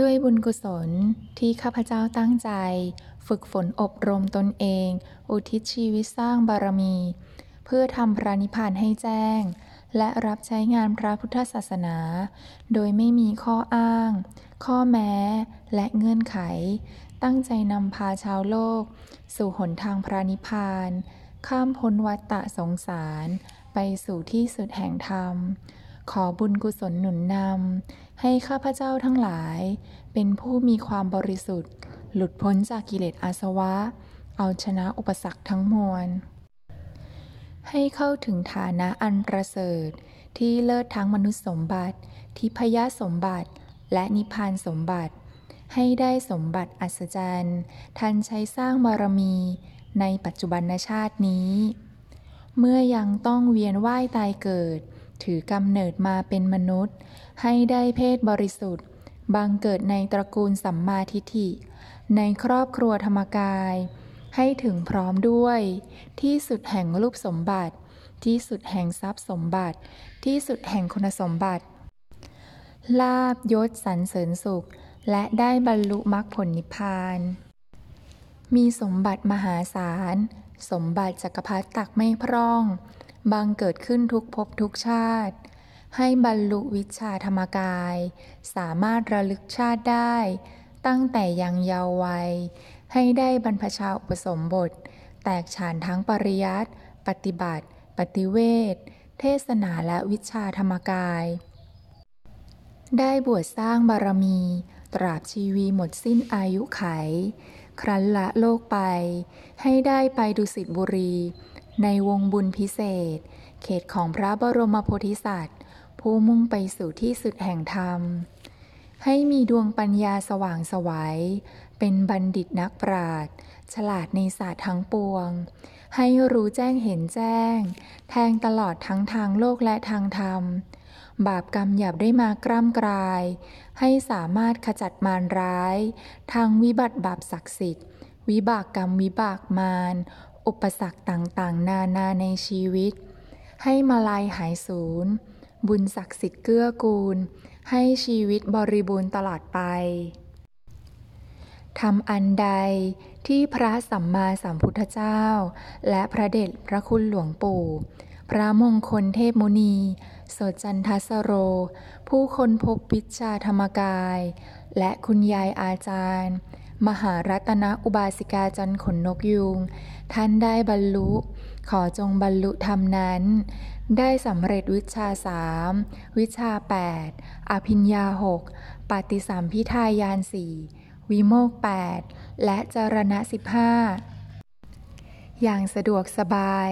ด้วยบุญกุศลที่ข้าพเจ้าตั้งใจ ฝึกฝนอบรมตนเอง อุทิศชีวิตสร้างบารมี เพื่อทำพระนิพพานให้แจ้ง และรับใช้งานพระพุทธศาสนา โดยไม่มีข้ออ้าง ข้อแม้ และเงื่อนไข ตั้งใจนำพาชาวโลก สู่หนทางพระนิพพาน ข้ามพ้นวัฏฏะสงสาร ไปสู่ที่สุดแห่งธรรม ขอบุญกุศลหนุนนำ ให้ข้าพเจ้าทั้งหลาย เป็นผู้มีความบริสุทธิ์ หลุดพ้นจากกิเลสอาสวะ เอาชนะอุปสรรคทั้งมวล ให้เข้าถึงฐานะอันประเสริฐ ที่เลิศทั้งมนุษย์สมบัติ ทิพยสมบัติ และนิพพานสมบัติ ให้ได้สมบัติอัศจรรย์ทันใช้สร้างบารมีในปัจจุบันชาตินี้ เมื่อยังต้องเวียนว่ายตายเกิด ถือกำเนิดมาเป็นมนุษย์ ให้ได้เพศบริสุทธิ์ บังเกิดในตระกูลสัมมาทิฏฐิ ในครอบครัวธรรมกาย ให้ถึงพร้อมด้วย ที่สุดแห่งรูปสมบัติ ที่สุดแห่งทรัพย์สมบัติ ที่สุดแห่งคุณสมบัติ ลาบยศสรรเสริญสุข และได้บรรลุมรรคผลนิพพาน มีสมบัติมหาศาล สมบัติจักรพรรดิตักไม่พร่อง บังเกิดขึ้นทุกภพทุกชาติ ให้บรรลุวิชาธรรมกาย สามารถระลึกชาติได้ ตั้งแต่ยังเยาว์วัย ให้ได้บรรพชาอุปสมบท แตกฉานทั้งปริยัติปฏิบัติ ปฏิเวทเทศนาและวิชาธรรมกาย ได้บวชสร้างบารมี ตราบชีวีหมดสิ้นอายุไข ครั้นละโลกไป ให้ได้ไปดุสิตบุรี ในวงบุญพิเศษ เขตของพระบรมโพธิสัตว์ ผู้มุ่งไปสู่ที่สุดแห่งธรรม ให้มีดวงปัญญาสว่างสวัย เป็นบัณฑิตนักปราชญ์ฉลาดในศาสตร์ทั้งปวง ให้รู้แจ้งเห็นแจ้ง แทงตลอดทั้งทางโลกและทางธรรม บาปกรรมหยาบได้มากร่ำกราย ให้สามารถขจัดมารร้าย ทางวิบัติบาปศักดิ์สิทธิ์วิบากกรรมวิบากมาร อุปสรรคต่างๆ นานาในชีวิต ให้มาลายหายสูญบุญศักดิ์สิทธิ์เกื้อกูล ให้ชีวิตบริบูรณ์ตลอดไปธรรมอันใดที่พระสัมมาสัมพุทธเจ้า และพระเดชพระคุณหลวงปู่ พระมงคลเทพมุนี โสจันทสโร ผู้คนพบวิชาธรรมกาย และคุณยายอาจารย์ มหารัตนอุบาสิกาจันขนนกยูง ท่านได้บรรลุ ขอจงบรรลุธรรมนั้น ได้สำเร็จวิชาสามวิชาแปดอภิญญาหกปฏิสัมพิทายานสี่วิโมก 8แปดและจรณะสิบห้า อย่างสะดวกสบาย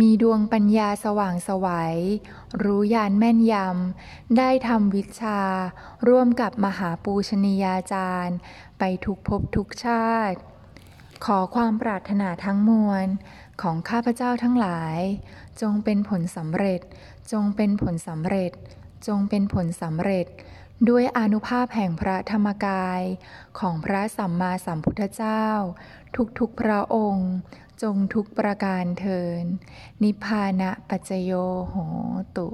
มีดวงปัญญาสว่างไสวัย รู้ญาณแม่นยำ ได้ทำวิชา ร่วมกับมหาปูชนียาจารย์ ไปทุกภพทุกชาติ ขอความปรารถนาทั้งมวล ของข้าพเจ้าทั้งหลาย จงเป็นผลสำเร็จ จงเป็นผลสำเร็จ จงเป็นผลสำเร็จด้วยอนุภาพแห่งพระธรรมกายของพระสัมมาสัมพุทธเจ้า ทุกๆพระองค์ จงทุกประการเทิน นิพพานะปัจจโยโหตุ